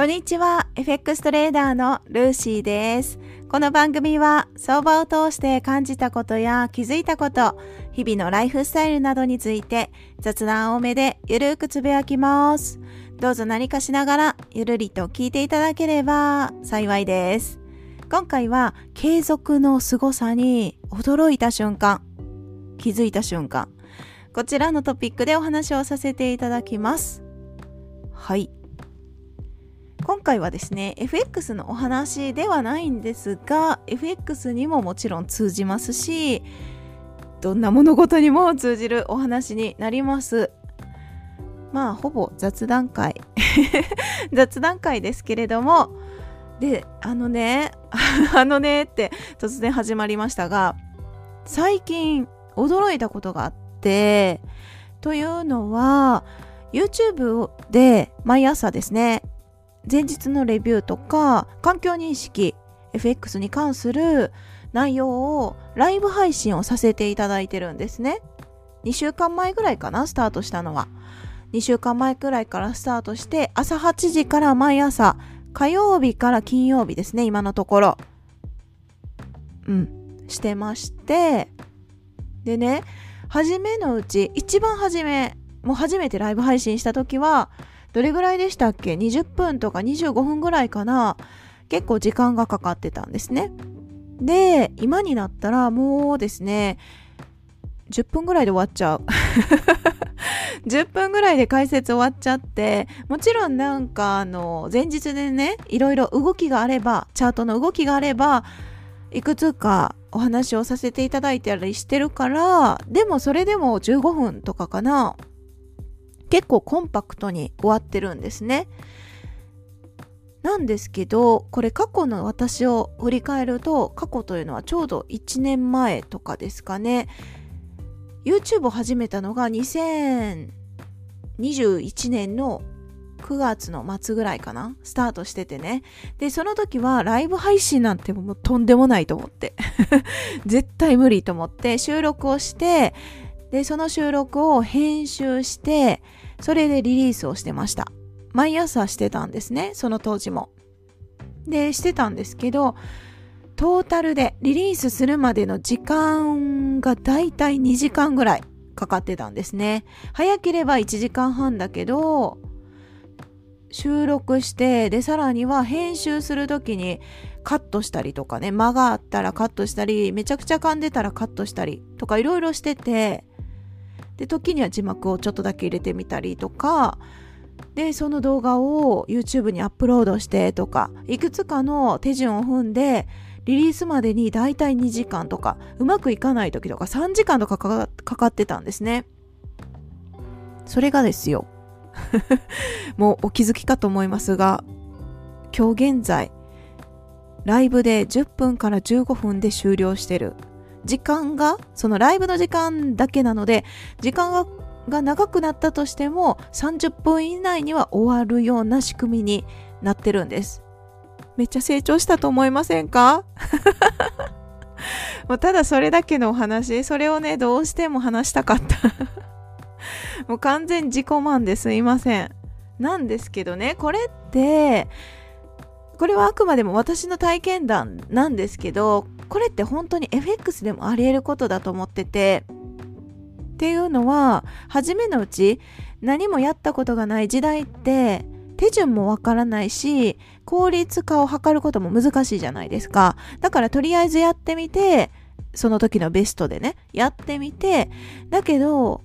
こんにちは。FX トレーダーのルーシーです。この番組は相場を通して感じたことや気づいたこと、日々のライフスタイルなどについて雑談多めでゆるくつぶやきます。どうぞ何かしながらゆるりと聞いていただければ幸いです。今回は継続の凄さに驚いた瞬間、気づいた瞬間、こちらのトピックでお話をさせていただきます。はい。今回はですね FX のお話ではないんですが FX にももちろん通じますしどんな物事にも通じるお話になります。まあほぼ雑談会。雑談会ですけれどもであのね あのねって突然始まりましたが最近驚いたことがあってというのは YouTube で毎朝ですね前日のレビューとか環境認識 FX に関する内容をライブ配信をさせていただいてるんですね。2週間前ぐらいかなスタートしたのは。2週間前くらいからスタートして朝8時から毎朝火曜日から金曜日ですね今のところ。うん。してまして。でね初めのうち一番初めもう初めてライブ配信した時はどれぐらいでしたっけ ?20 分とか25分ぐらいかな？結構時間がかかってたんですね。で、今になったらもうですね、10分ぐらいで終わっちゃう。10分ぐらいで解説終わっちゃって、もちろんなんかあの、前日でね、いろいろ動きがあれば、チャートの動きがあれば、いくつかお話をさせていただいたりしてるから、でもそれでも15分とかかな。結構コンパクトに終わってるんですね。なんですけどこれ過去の私を振り返ると過去というのはちょうど1年前とかですかね。YouTube を始めたのが2021年の9月の末ぐらいかな。スタートしててね。でその時はライブ配信なんてもうとんでもないと思って。絶対無理と思って収録をしてでその収録を編集してそれでリリースをしてました。毎朝してたんですね、その当時も。で、してたんですけど、トータルでリリースするまでの時間がだいたい2時間ぐらいかかってたんですね。早ければ1時間半だけど、収録して、で、さらには編集するときにカットしたりとかね、間があったらカットしたり、めちゃくちゃ噛んでたらカットしたりとかいろいろしてて、で時には字幕をちょっとだけ入れてみたりとかでその動画を YouTube にアップロードしてとかいくつかの手順を踏んでリリースまでにだいたい2時間とかうまくいかない時とか3時間とかかかってたんですね。それがですよ。もうお気づきかと思いますが今日現在ライブで10分から15分で終了してる。時間が、そのライブの時間だけなので、時間がが長くなったとしても30分以内には終わるような仕組みになってるんです。めっちゃ成長したと思いませんか？もうただそれだけのお話、それをね、どうしても話したかったもう完全自己満ですいません。なんですけどね、これって、これはあくまでも私の体験談なんですけど、これって本当に FX でもあり得ることだと思っててっていうのは初めのうち何もやったことがない時代って手順もわからないし効率化を図ることも難しいじゃないですかだからとりあえずやってみてその時のベストでねやってみてだけど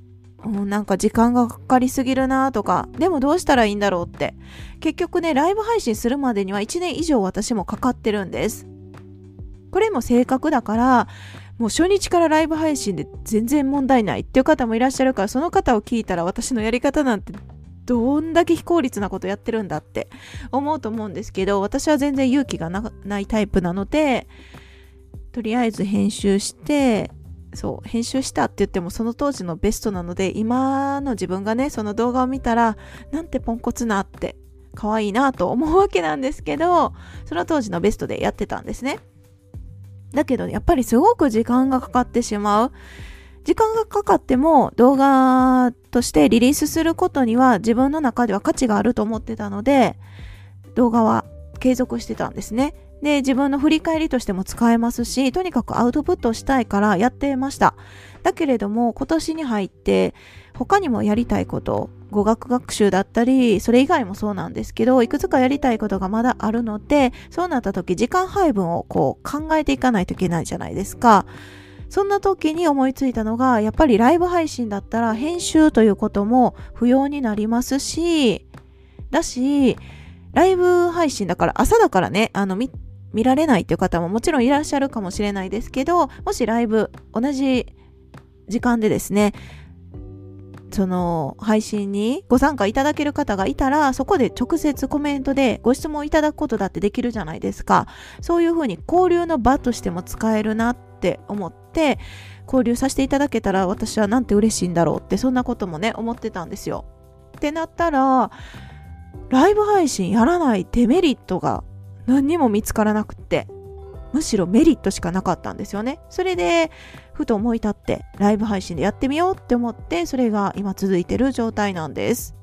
なんか時間がかかりすぎるなとか、でもどうしたらいいんだろうって。結局ね、ライブ配信するまでには1年以上私もかかってるんです。これも正確だからもう初日からライブ配信で全然問題ないっていう方もいらっしゃるからその方を聞いたら私のやり方なんてどんだけ非効率なことやってるんだって思うと思うんですけど私は全然勇気がないタイプなのでとりあえず編集してそう編集したって言ってもその当時のベストなので今の自分がねその動画を見たらなんてポンコツなって可愛いなと思うわけなんですけどその当時のベストでやってたんですね。だけど、やっぱりすごく時間がかかってしまう。時間がかかっても動画としてリリースすることには自分の中では価値があると思ってたので、動画は継続してたんですね。で、自分の振り返りとしても使えますし、とにかくアウトプットしたいからやってました。だけれども、今年に入って、他にもやりたいこと、語学学習だったり、それ以外もそうなんですけど、いくつかやりたいことがまだあるので、そうなった時、時間配分をこう考えていかないといけないじゃないですか。そんな時に思いついたのが、やっぱりライブ配信だったら編集ということも不要になりますし、だし、ライブ配信だから朝だからね、あの、見、見られないっていう方ももちろんいらっしゃるかもしれないですけど、もしライブ同じ時間でですね、その配信にご参加いただける方がいたら、そこで直接コメントでご質問いただくことだってできるじゃないですか。そういうふうに交流の場としても使えるなって思って、交流させていただけたら私はなんて嬉しいんだろうって、そんなこともね、思ってたんですよ。ってなったら、ライブ配信やらないデメリットが何にも見つからなくってむしろメリットしかなかったんですよね。それでふと思い立ってライブ配信でやってみようって思ってそれが今続いてる状態なんです。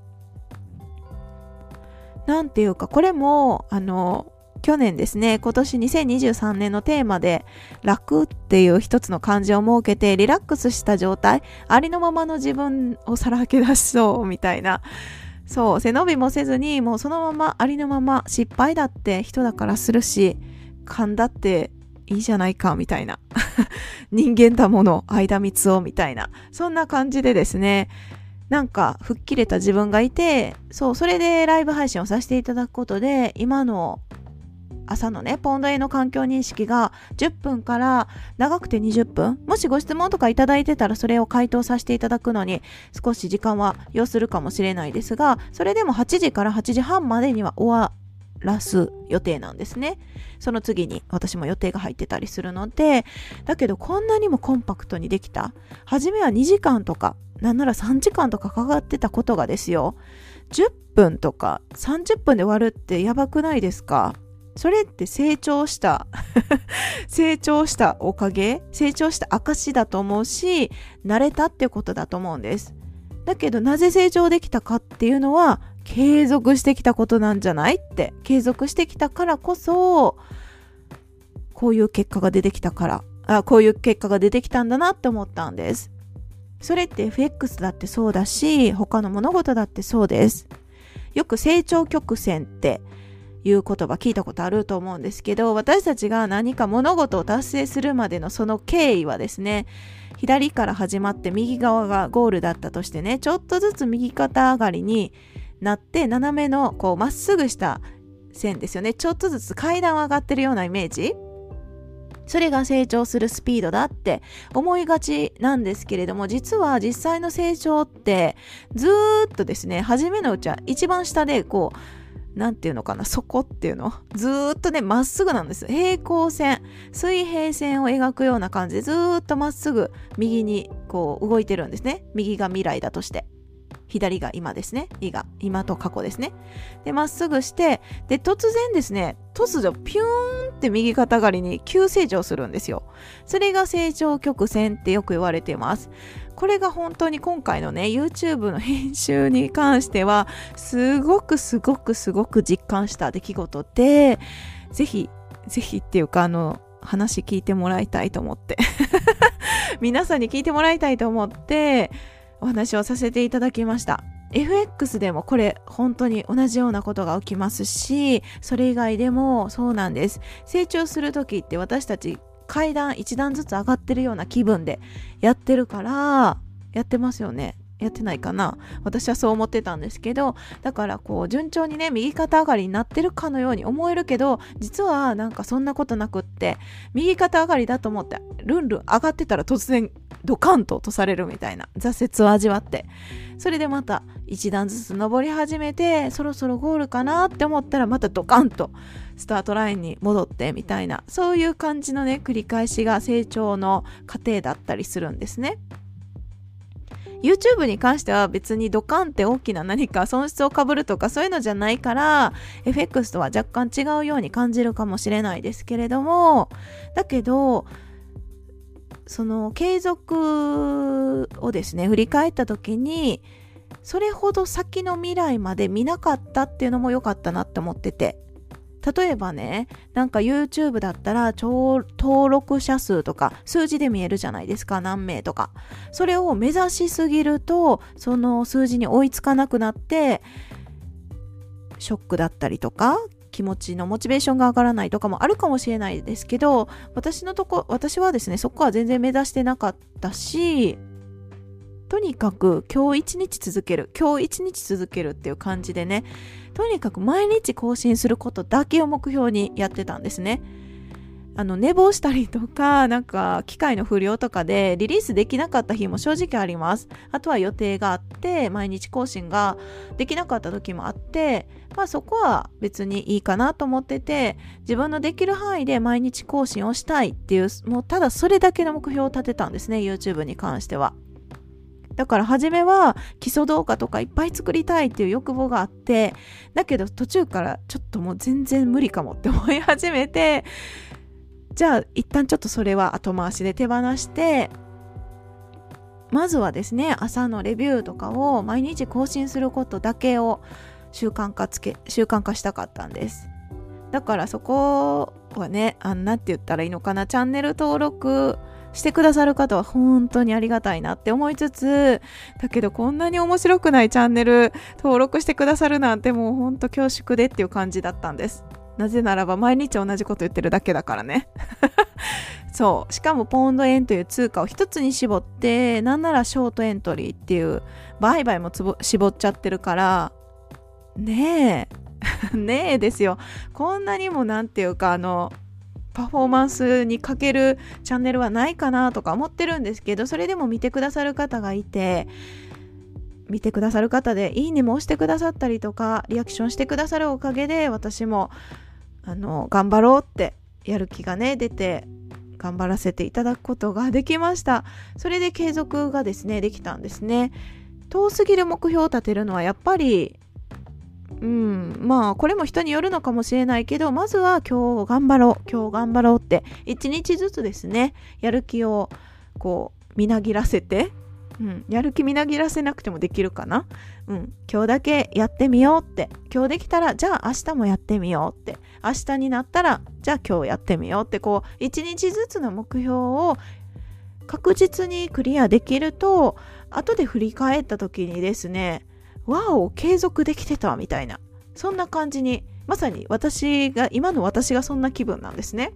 なんていうかこれもあの去年ですね今年2023年のテーマで楽っていう一つの漢字を設けてリラックスした状態ありのままの自分をさらけ出しそうみたいな。そう背伸びもせずにもうそのままありのまま失敗だって人だからするし勘だっていいじゃないかみたいな 人間だもの間蜜をみたいなそんな感じでですねなんか吹っ切れた自分がいてそうそれでライブ配信をさせていただくことで今の朝のね、ポンドへの環境認識が10分から長くて20分。もしご質問とかいただいてたらそれを回答させていただくのに少し時間は要するかもしれないですが、それでも8時から8時半までには終わらす予定なんですね。その次に私も予定が入ってたりするので、だけどこんなにもコンパクトにできた。初めは2時間とか、なんなら3時間とかかかってたことがですよ。10分とか30分で終わるってやばくないですか？それって成長した 成長したおかげ成長した証だと思うし慣れたってことだと思うんですだけどなぜ成長できたかっていうのは継続してきたことなんじゃないって継続してきたからこそこういう結果が出てきたからあこういう結果が出てきたんだなって思ったんです。それって FX だってそうだし他の物事だってそうです。よく成長曲線っていう言葉聞いたことあると思うんですけど私たちが何か物事を達成するまでのその経緯はですね左から始まって右側がゴールだったとしてねちょっとずつ右肩上がりになって斜めのこうまっすぐした線ですよねちょっとずつ階段上がってるようなイメージそれが成長するスピードだって思いがちなんですけれども実は実際の成長ってずっとですね初めのうちは一番下でこう何て言うのかな、底っていうの？ずーっとね、まっすぐなんです。平行線、水平線を描くような感じでずっとまっすぐ右にこう動いてるんですね。右が未来だとして。左が今ですね。いが今と過去ですね。で、まっすぐして、で、突然ですね、突如ピューンって右肩上がりに急成長するんですよ。それが成長曲線ってよく言われています。これが本当に今回のね YouTube の編集に関してはすごくすごくすごく実感した出来事でぜひぜひっていうかあの話聞いてもらいたいと思って 皆さんに聞いてもらいたいと思ってお話をさせていただきました。FX でもこれ本当に同じようなことが起きますしそれ以外でもそうなんです。成長する時って私たち階段一段ずつ上がってるような気分でやってるからやってますよね。やってないかな私はそう思ってたんですけどだからこう順調にね右肩上がりになってるかのように思えるけど実はなんかそんなことなくって右肩上がりだと思ってルンルン上がってたら突然ドカンと落とされるみたいな挫折を味わってそれでまた一段ずつ登り始めてそろそろゴールかなって思ったらまたドカンとスタートラインに戻ってみたいなそういう感じのね繰り返しが成長の過程だったりするんですね。YouTube に関しては別にドカンって大きな何か損失をかぶるとかそういうのじゃないから FX とは若干違うように感じるかもしれないですけれどもだけどその継続をですね振り返った時にそれほど先の未来まで見なかったっていうのも良かったなって思ってて。例えばねなんか YouTube だったら登録者数とか数字で見えるじゃないですか何名とか。それを目指しすぎるとその数字に追いつかなくなってショックだったりとか気持ちのモチベーションが上がらないとかもあるかもしれないですけど私のとこ私はですねそこは全然目指してなかったしとにかく今日一日続ける今日一日続けるっていう感じでねとにかく毎日更新することだけを目標にやってたんですね。あの寝坊したりとかなんか機械の不良とかでリリースできなかった日も正直ありますあとは予定があって毎日更新ができなかった時もあってまあそこは別にいいかなと思ってて自分のできる範囲で毎日更新をしたいっていうもうただそれだけの目標を立てたんですね YouTube に関してはだから初めは基礎動画とかいっぱい作りたいっていう欲望があってだけど途中からちょっともう全然無理かもって思い始めてじゃあ一旦ちょっとそれは後回しで手放してまずはですね朝のレビューとかを毎日更新することだけを習慣化つけ習慣化したかったんです。だからそこはねあんなって言ったらいいのかなチャンネル登録してくださる方は本当にありがたいなって思いつつだけどこんなに面白くないチャンネル登録してくださるなんてもうほんと恐縮でっていう感じだったんです。なぜならば毎日同じこと言ってるだけだからね。そう。しかもポンド円という通貨を一つに絞ってなんならショートエントリーっていう売買も絞っちゃってるからねえ。ねえですよ。こんなにもなんていうかあのパフォーマンスに欠けるチャンネルはないかなとか思ってるんですけどそれでも見てくださる方がいて見てくださる方でいいねも押してくださったりとかリアクションしてくださるおかげで私もあの頑張ろうってやる気がね出て頑張らせていただくことができました。それで継続がですねできたんですね。遠すぎる目標を立てるのはやっぱりうん。まあこれも人によるのかもしれないけどまずは今日頑張ろう。今日頑張ろうって一日ずつですねやる気をこうみなぎらせてうん、やる気みなぎらせなくてもできるかな、うん、今日だけやってみようって。今日できたらじゃあ明日もやってみようって。明日になったらじゃあ今日やってみようってこう一日ずつの目標を確実にクリアできると後で振り返った時にですねわお継続できてたみたいな。そんな感じにまさに私が今の私がそんな気分なんですね。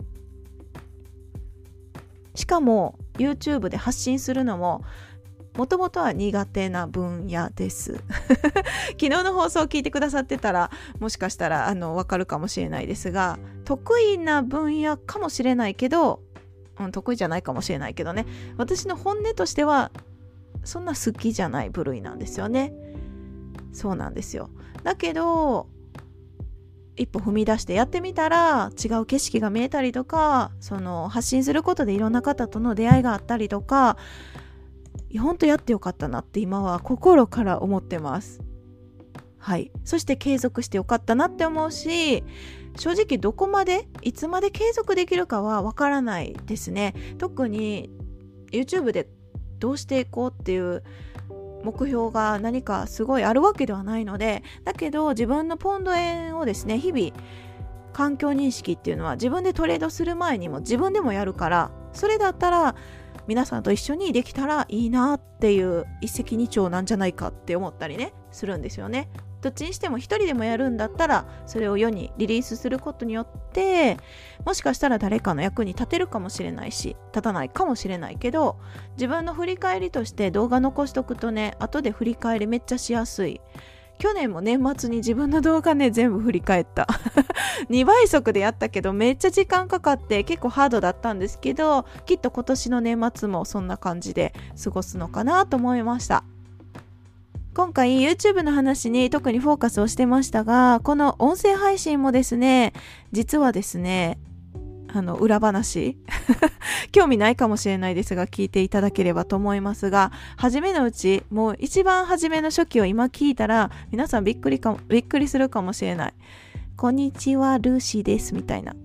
しかも YouTube で発信するのももともとは苦手な分野です。昨日の放送を聞いてくださってたらもしかしたらあの分かるかもしれないですが得意な分野かもしれないけど、うん、得意じゃないかもしれないけどね。私の本音としてはそんな好きじゃない部類なんですよね。そうなんですよ。だけど一歩踏み出してやってみたら違う景色が見えたりとかその発信することでいろんな方との出会いがあったりとか本当やってよかったなって今は心から思ってます。はい、そして継続してよかったなって思うし正直どこまでいつまで継続できるかはわからないですね。特に YouTube でどうしていこうっていう目標が何かすごいあるわけではないのでだけど自分のポンド円をですね日々環境認識っていうのは自分でトレードする前にも自分でもやるからそれだったら皆さんと一緒にできたらいいなっていう一石二鳥なんじゃないかって思ったりねするんですよね。どっちにしても一人でもやるんだったらそれを世にリリースすることによってもしかしたら誰かの役に立てるかもしれないし立たないかもしれないけど自分の振り返りとして動画残しとくとね後で振り返りめっちゃしやすい。去年も年末に自分の動画ね全部振り返った。2倍速でやったけどめっちゃ時間かかって結構ハードだったんですけどきっと今年の年末もそんな感じで過ごすのかなと思いました。今回 YouTube の話に特にフォーカスをしてましたがこの音声配信もですね実はですねあの裏話。興味ないかもしれないですが聞いていただければと思いますが初めのうちもう一番初めの初期を今聞いたら皆さんびっくりかもびっくりするかもしれない。こんにちはルーシーですみたいな。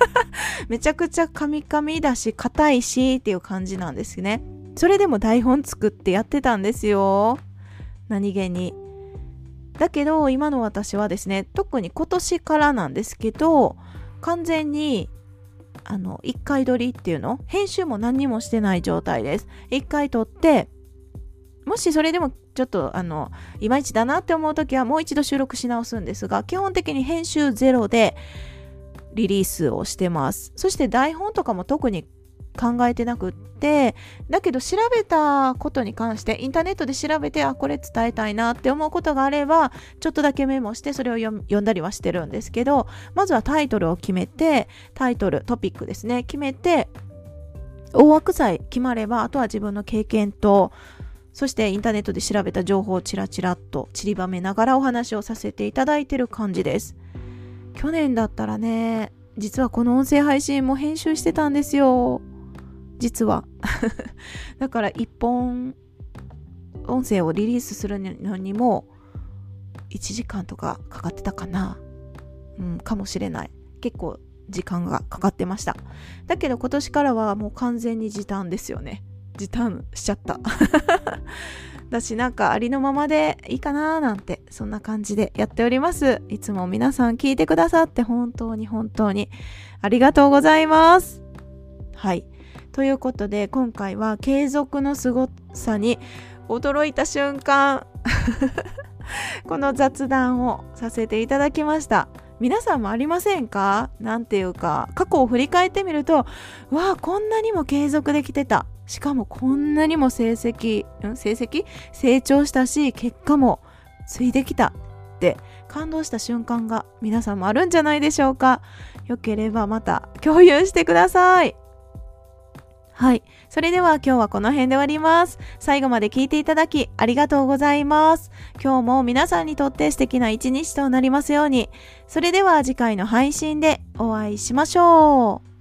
めちゃくちゃカミカミだし硬いしっていう感じなんですね。それでも台本作ってやってたんですよ。何気に。だけど今の私はですね特に今年からなんですけど完全にあの1回撮りっていうの編集も何にもしてない状態です1回撮ってもしそれでもちょっとあのいまいちだなって思う時はもう一度収録し直すんですが基本的に編集ゼロでリリースをしてますそして台本とかも特に考えてなくってだけど調べたことに関してインターネットで調べてあこれ伝えたいなって思うことがあればちょっとだけメモしてそれを読んだりはしてるんですけどまずはタイトルを決めてタイトルトピックですね。決めて大枠さえ決まればあとは自分の経験とそしてインターネットで調べた情報をチラチラっと散りばめながらお話をさせていただいてる感じです。去年だったらね実はこの音声配信も編集してたんですよ。実は。だから1本音声をリリースするのにも1時間とかかかってたかな。うんかもしれない。結構時間がかかってました。だけど今年からはもう完全に時短ですよね。時短しちゃった。だしなんかありのままでいいかななんてそんな感じでやっております。いつも皆さん聞いてくださって本当に本当にありがとうございます。はい。ということで今回は継続の凄さに驚いた瞬間。この雑談をさせていただきました。皆さんもありませんか？なんていうか過去を振り返ってみるとわあこんなにも継続できてた。しかもこんなにも成績成績？成長したし結果もついてきた。って感動した瞬間が皆さんもあるんじゃないでしょうか。よければまた共有してください。はい。それでは今日はこの辺で終わります。最後まで聞いていただきありがとうございます。今日も皆さんにとって素敵な一日となりますように。それでは次回の配信でお会いしましょう。